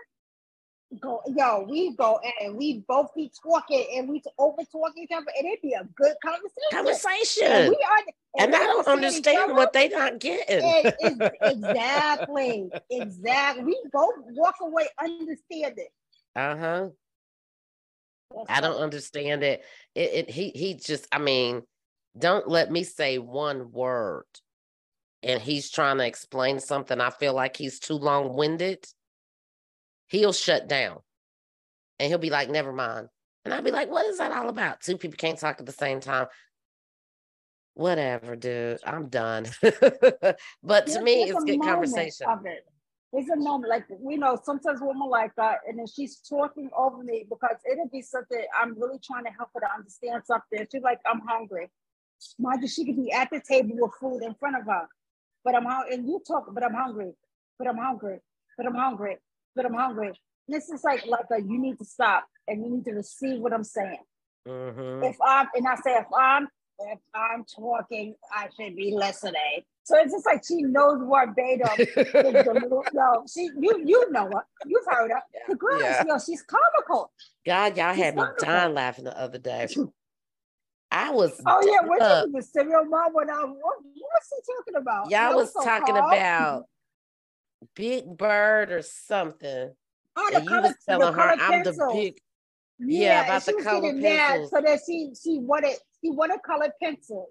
go yo we go and we both be talking and we over talk each other and it'd be a good conversation. And conversation. we are And we I don't understand each understand other. what they not getting. And it's- exactly, exactly. We both walk away understanding. Uh-huh. I don't understand it. It, it he he just I mean, don't let me say one word and he's trying to explain something. I feel like he's too long-winded. He'll shut down. And he'll be like, never mind. And I'll be like, what is that all about? Two people can't talk at the same time. Whatever, dude. I'm done. but to me, it's a good conversation. It. There's a moment, like we know, sometimes women like that, and then she's talking over me because it'll be something I'm really trying to help her to understand something. She's like, I'm hungry. Mind you, she could be at the table with food in front of her, but I'm hungry, and you talk, but I'm hungry, but I'm hungry, but I'm hungry, but I'm hungry. This is like, like a, you need to stop and you need to receive what I'm saying. Mhm. If I'm, and I say, if I'm, if I'm talking, I should be listening. So it's just like she knows verbatim. the little, no, she you you know her. You've heard her. The girl Yeah. is you know, she's comical. God, y'all She's had me dying laughing the other day. I was Oh yeah, what uh, the serial mom when I what, what was he talking about? y'all That was so talking calm. about Big Bird or something. oh, the And you color, was telling her I'm the big Yeah, about the was color mad pencils. so that she she wanted she wanted colored pencil,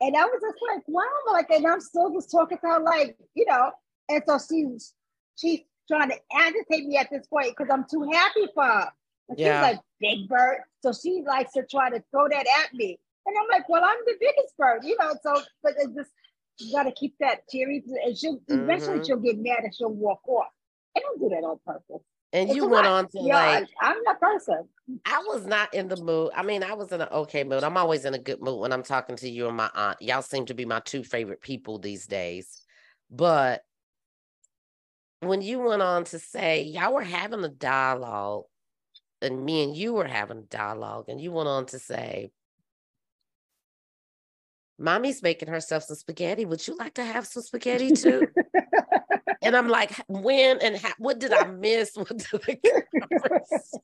and I was just like, wow, like, and I'm still just talking to her like, you know, and so she's she's trying to agitate me at this point because I'm too happy for her. And Yeah. she's like, big bird, so she likes to try to throw that at me, and I'm like, well, I'm the biggest bird, you know. So, but it just you got to keep that cheery, and she'll eventually Mhm. she'll get mad and she'll walk off. And I don't do that on purpose. And It's you went lot. on to like I, I'm that person. I was not in the mood. I mean, I was in an okay mood. I'm always in a good mood when I'm talking to you and my aunt. Y'all seem to be my two favorite people these days. But when you went on to say y'all were having a dialogue, and me and you were having a dialogue, and you went on to say, Mommy's making herself some spaghetti. Would you like to have some spaghetti too? and I'm like, when and how, what did I miss? What did the conversation?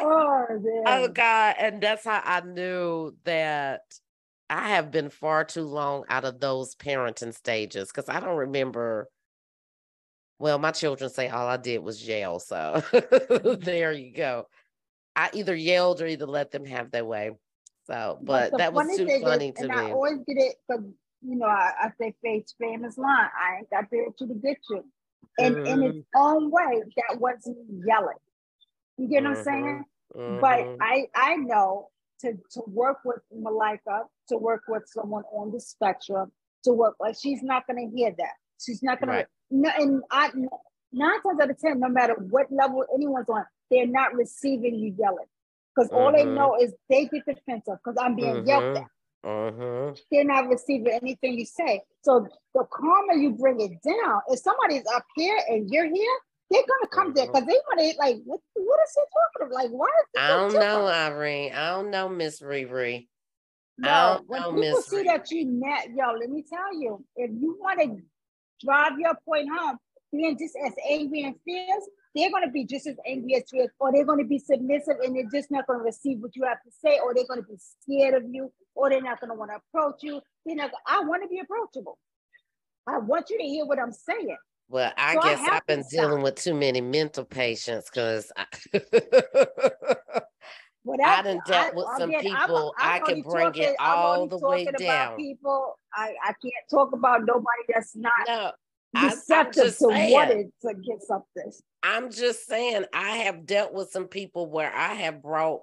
oh, man. Oh God. And that's how I knew that I have been far too long out of those parenting stages because I don't remember. Well, my children say all I did was yell. So there you go. I either yelled or either let them have their way. So, but, that was funny too thing is- funny to and I me. always get it because you know I, I say Faith's famous line, "I ain't got there to get you," and in Mm-hmm. its own way, that wasn't yelling. You get what I'm saying? But Mhm. I I know to to work with Malika, to work with someone on the spectrum, to work like she's not gonna hear that. She's not gonna. Right. No, and I nine times out of ten, no matter what level anyone's on, they're not receiving you yelling because all they know is they get defensive because I'm being yelled at. Mhm. They're not receiving anything you say. So the calmer you bring it down, if somebody's up here and you're here, they're gonna come there because they want to like, what, what is he talking about? Like, why is this I don't different? know, Irene. I don't know, Miss ReRe. I No, don't when know, people Miss see that you net, yo, let me tell you, if you want to drive your point home, being just as angry and fierce, they're going to be just as angry as you, or they're going to be submissive and they're just not going to receive what you have to say, or they're going to be scared of you, or they're not going to want to approach you. They're not. I want to be approachable. I want you to hear what I'm saying. Well, I So guess have I've been dealing stop. with too many mental patients because I, Well, I done dealt with some again, I'm- people, I'm I can bring it talking- I'm all the way down. About people, I, I can't talk about nobody that's not no, I, I'm receptive just to saying. wanting to get something. I'm just saying, I have dealt with some people where I have brought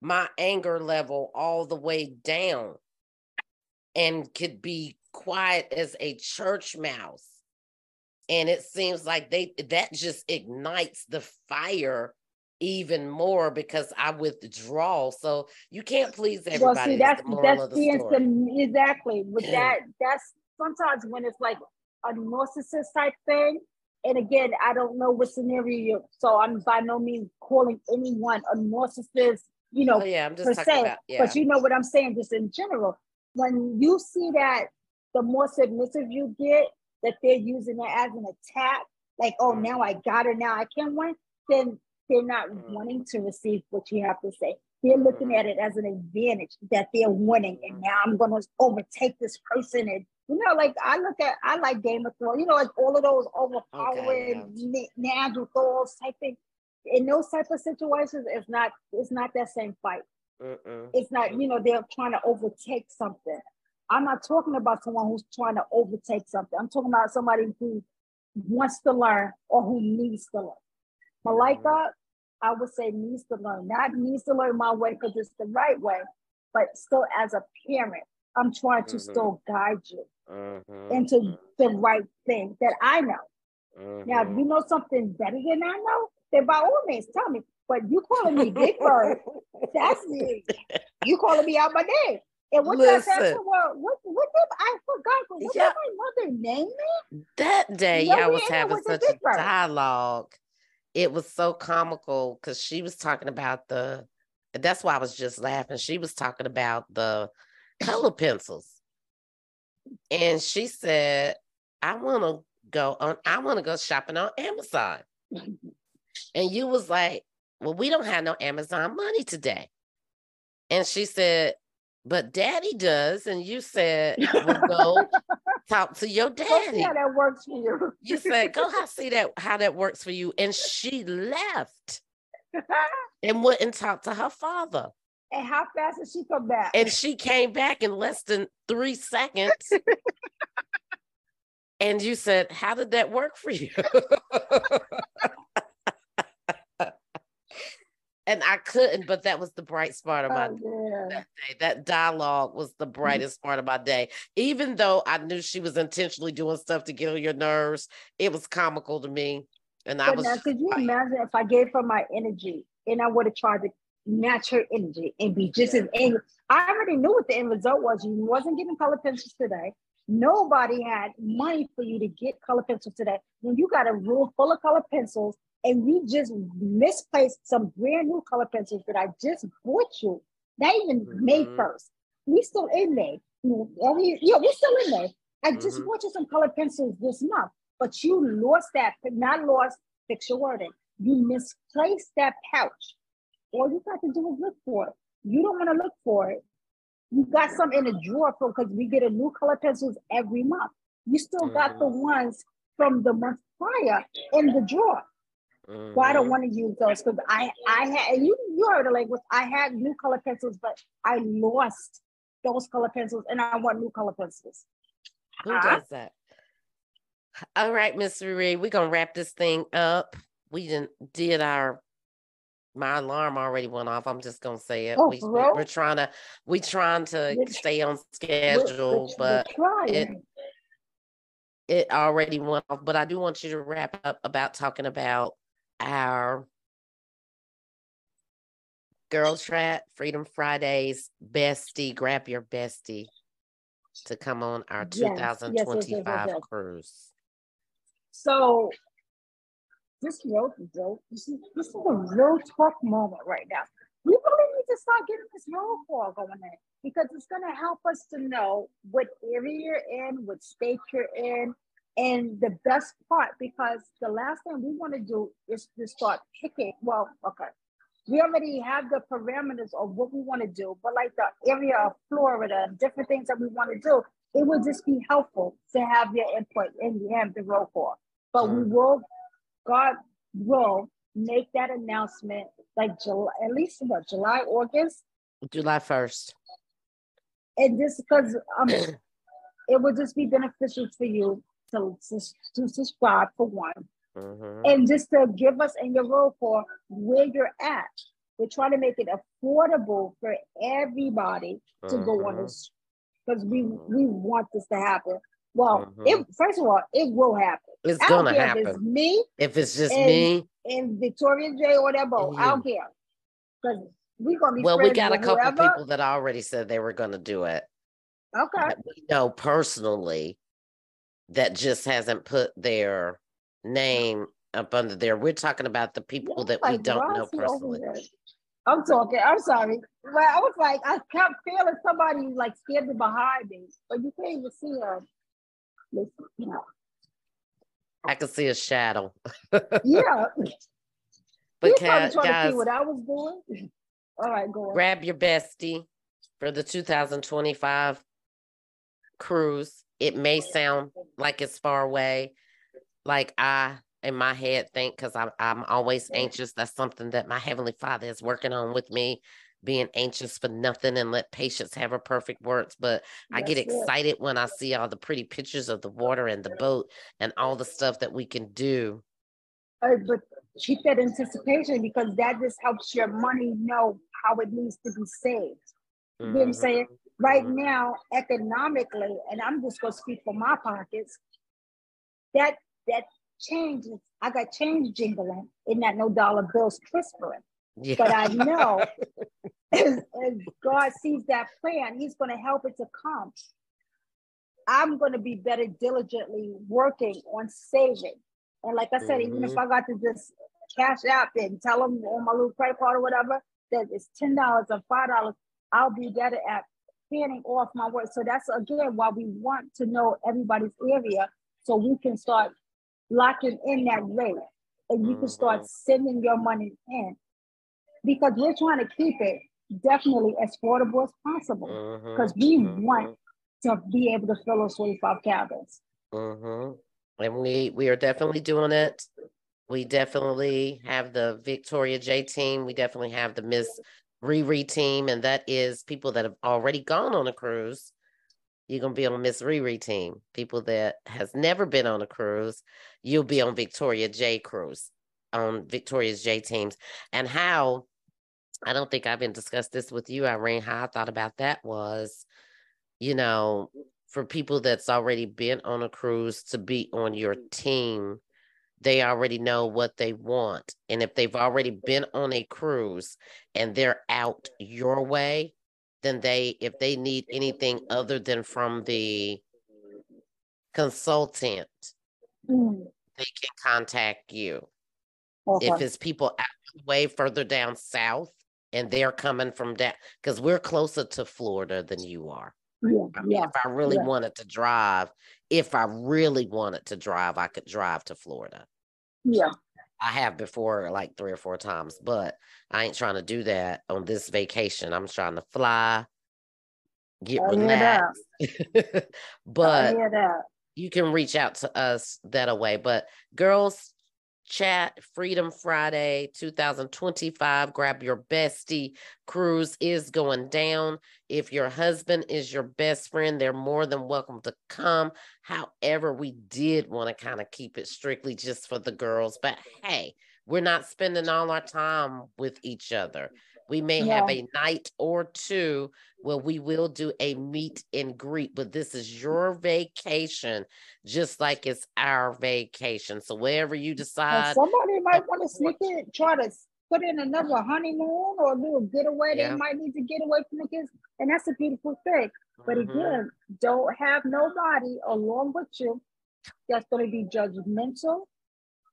my anger level all the way down and could be quiet as a church mouse. And it seems like they that just ignites the fire even more because I withdraw. So you can't please everybody. Well, see, that's the that's the being exactly with that. That's sometimes when it's like a narcissist type thing. And again, I don't know what scenario, you're, so I'm by no means calling anyone a narcissist. You know, Oh yeah, I'm just per talking se. about yeah. But you know what I'm saying, just in general. When you see that, the more submissive you get, that they're using it as an attack, like, oh, Mm. now I got her, now I can win, then they're not Mm. wanting to receive what you have to say. They're looking Mm. at it as an advantage that they're winning, and now I'm going to overtake this person. And you know, like I look at, I like Game of Thrones. You know, like all of those overpowering okay, Nigel Thor's type thing. In those type of situations, it's not, it's not that same fight. Mm-mm. It's not, you know, they're trying to overtake something. I'm not talking about someone who's trying to overtake something. I'm talking about somebody who wants to learn or who needs to learn. Malika, I would say needs to learn, not needs to learn my way because it's the right way, but still as a parent, I'm trying to Mhm. still guide you Mhm. into the right thing that I know. Now, if you know something better than I know, then by all means tell me. But you calling me Big Bird, that's me. You calling me out my name. And what did I say? Said, Listen. well, what, what did I forgot? What did my mother name me? That day, No, y'all we was having such a bird. dialogue. It was so comical because she was talking about the that's why I was just laughing. She was talking about the color pencils. And she said, I want to go on, I want to go shopping on Amazon. And you was like, Well, we don't have no Amazon money today. And she said, But daddy does. And you said, Well, go talk to your daddy. how that works for you. You said, Go how see that how that works for you. And she left and went and talked to her father. And how fast did she come back? And she came back in less than three seconds. and you said, How did that work for you? and I couldn't, but that was the bright spot of my oh, that day. That dialogue was the brightest mm-hmm. part of my day. Even though I knew she was intentionally doing stuff to get on your nerves, it was comical to me. And I was now, could you imagine if I gave her my energy and I would have tried to her energy and be just as angry? I already knew what the end result was. You wasn't getting color pencils today. Nobody had money for you to get color pencils today. When you got a room full of color pencils and we just misplaced some brand new color pencils that I just bought you, not even May Mhm. 1st. We still in May. Yeah, we, yeah, we still in May. I just Mhm. bought you some color pencils this month, but you lost that, not lost, fix your wording. You misplaced that pouch. All you got to do is look for it. You don't want to look for it. You got some in the drawer because we get a new color pencils every month. You still got the ones from the month prior in the drawer. Well, I don't mhm. want to use those because I I had you you heard the language. I had new color pencils, but I lost those color pencils, and I want new color pencils. Who does that? All right, Miss Marie, we're gonna wrap this thing up. We didn't did our my alarm already went off. I'm just gonna say it. Oh, we, we're trying to we trying to Which- stay on We're- schedule, we're- but we're trying. it- it already went off. But I do want you to wrap up about talking about our Girl Trap Freedom Fridays bestie. Grab your bestie to come on our Yes, yes, yes, yes, yes, 2025 yes. cruise. So this real real- this is this is a real talk moment right now. We really need to start getting this roll call going in because it's gonna help us to know what area you're in, what state you're in, and the best part because the last thing we want to do is to start picking. Well, okay. We already have the parameters of what we want to do, but like the area of Florida, and different things that we want to do, it would just be helpful to have your input and you have the roll call. But we Mhm. will, God will make that announcement like July, at least what, July, August. July 1st. And this because um it would just be beneficial for you to, to, to subscribe for one. Mhm. And just to give us in your roll call where you're at. We're trying to make it affordable for everybody to go on Mhm. this because we we want this to happen. Well, Mhm. it first of all, it will happen. It's I gonna care if it's happen. me If it's just and- me, and Victoria J or that boat. I don't mm-hmm. care. Because we're gonna be well, we got a couple whoever. people that already said they were gonna do it. Okay. we know personally that just hasn't put their name up under there. We're talking about the people that we don't know is he over personally. I'm talking. I'm sorry. Well, I was like, I kept feeling somebody like standing behind me, but you can't even see her. Listen, you know. I can see a shadow. Yeah. But He's ca- probably trying to guys, see what I was doing. All right, go on. grab your bestie for the 2025 cruise. It may sound like it's far away, like I in my head think because I'm I'm always mm. anxious. That's something that my heavenly Father is working on with me, being anxious for nothing and let patience have her perfect words. But I get That's it. excited when I see all the pretty pictures of the water and the boat and all the stuff that we can do. Uh, but keep that anticipation because that just helps your money know how it needs to be saved. You know what I'm saying? Right Mhm. now, economically, and I'm just gonna speak for my pockets, that that changes. I got change jingling in that no dollar bills whispering. Yeah. But I know as, as God sees that plan, He's gonna help it to come. I'm gonna be better diligently working on saving. And like I said, even if Mhm. I got to just cash out and tell them on my little credit card or whatever, that it's ten dollars or five dollars, I'll be better at planning off my work. So that's again why we want to know everybody's area so we can start locking in that rate and you can start Mhm. sending your money in because we're trying to keep it definitely as affordable as possible because we mhm, want to be able to fill those 45 cabins. mhm. And we we are definitely doing it. We definitely have the Victoria J team. We definitely have the Miss ReRe team, and that is people that have already gone on a cruise. You're gonna be on Miss ReRe team. People that has never been on a cruise, you'll be on Victoria J cruise on Victoria's J teams. And how I don't think I've been discussed this with you, Irene. How I thought about that was, you know, for people that's already been on a cruise to be on your team, they already know what they want. And if they've already been on a cruise and they're out your way, then they, if they need anything other than from the consultant, Mm, they can contact you. Okay. if it's people way further down south and they're coming from down because we're closer to Florida than you are. yeah, I mean, yeah, if I really yeah. wanted to drive, if I really wanted to drive, I could drive to Florida. yeah. I have before like three or four times, but I ain't trying to do that on this vacation. I'm trying to fly, get I relaxed. But you can reach out to us that way. But girls, chat Freedom Friday 2025. Grab your bestie. Cruise is going down. If your husband is your best friend, they're more than welcome to come. However, we did want to kind of keep it strictly just for the girls. But hey, we're not spending all our time with each other. We may have a night or two where we will do a meet and greet, but this is your vacation, just like it's our vacation. So wherever you decide, somebody might want to sneak in, try to put in another honeymoon or do a getaway. Yeah. They might need to get away from the kids. And that's a beautiful thing. But Mhm. again, don't have nobody along with you that's going to be judgmental,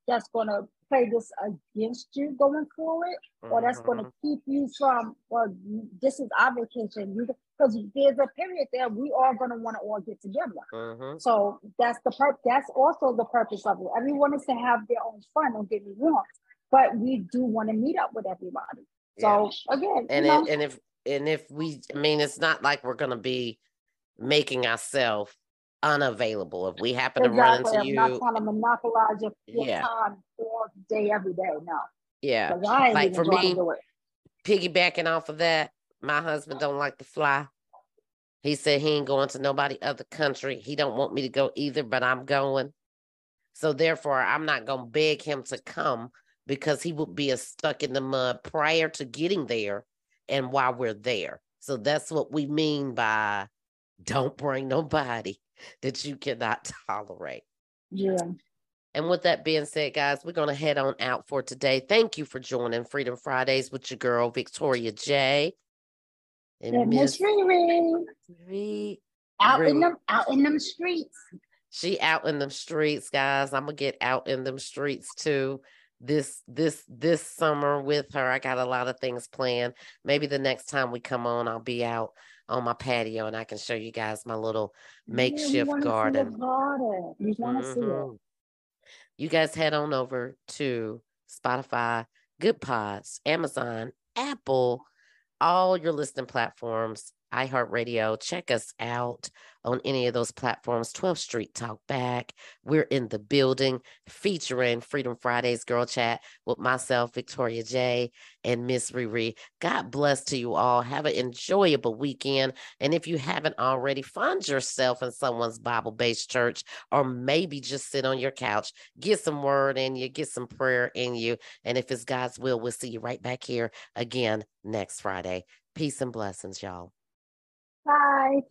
that's going to play this against you going forward, or that's going to Mhm. keep you from, well, this is our vacation. Because there's a period there we are going to want to all get together. Mhm. So that's the purpose. That's also the purpose of it. Everyone is to have their own fun. Don't get me wrong, but we do want to meet up with everybody. So again, and you know, it, and if and if we I mean it's not like we're gonna be making ourselves unavailable. If we happen to run exactly. into I'm not you, trying to monopolize your, your Yeah. time day, every day. No, Yeah. Like for me, to do it. piggybacking off of that, my husband don't like to fly. He said he ain't going to nobody other country. He don't want me to go either, but I'm going. So therefore, I'm not gonna beg him to come because he would be stuck in the mud prior to getting there and while we're there. So that's what we mean by don't bring nobody that you cannot tolerate. Yeah. And with that being said, guys, we're going to head on out for today. Thank you for joining Freedom Fridays with your girl, Victoria J. And And Miss ReRe Ree. out in them out in them streets. She out in them streets, guys. I'm gonna get out in them streets too. This this this summer with her. I got a lot of things planned. Maybe the next time we come on, I'll be out on my patio and I can show you guys my little makeshift the garden. garden. Want to see it. Mm-hmm. You guys head on over to Spotify, Goodpods, Amazon, Apple, all your listening platforms, iHeartRadio. Check us out on any of those platforms. 12th Street Talk Back. We're in the building featuring Freedom Fridays Girl Chat with myself, Victoria J, and Miss ReRe. God bless to you all. Have an enjoyable weekend. And if you haven't already, find yourself in someone's Bible based church or maybe just sit on your couch, get some word in you, get some prayer in you. And if it's God's will, we'll see you right back here again next Friday. Peace and blessings, y'all. Bye.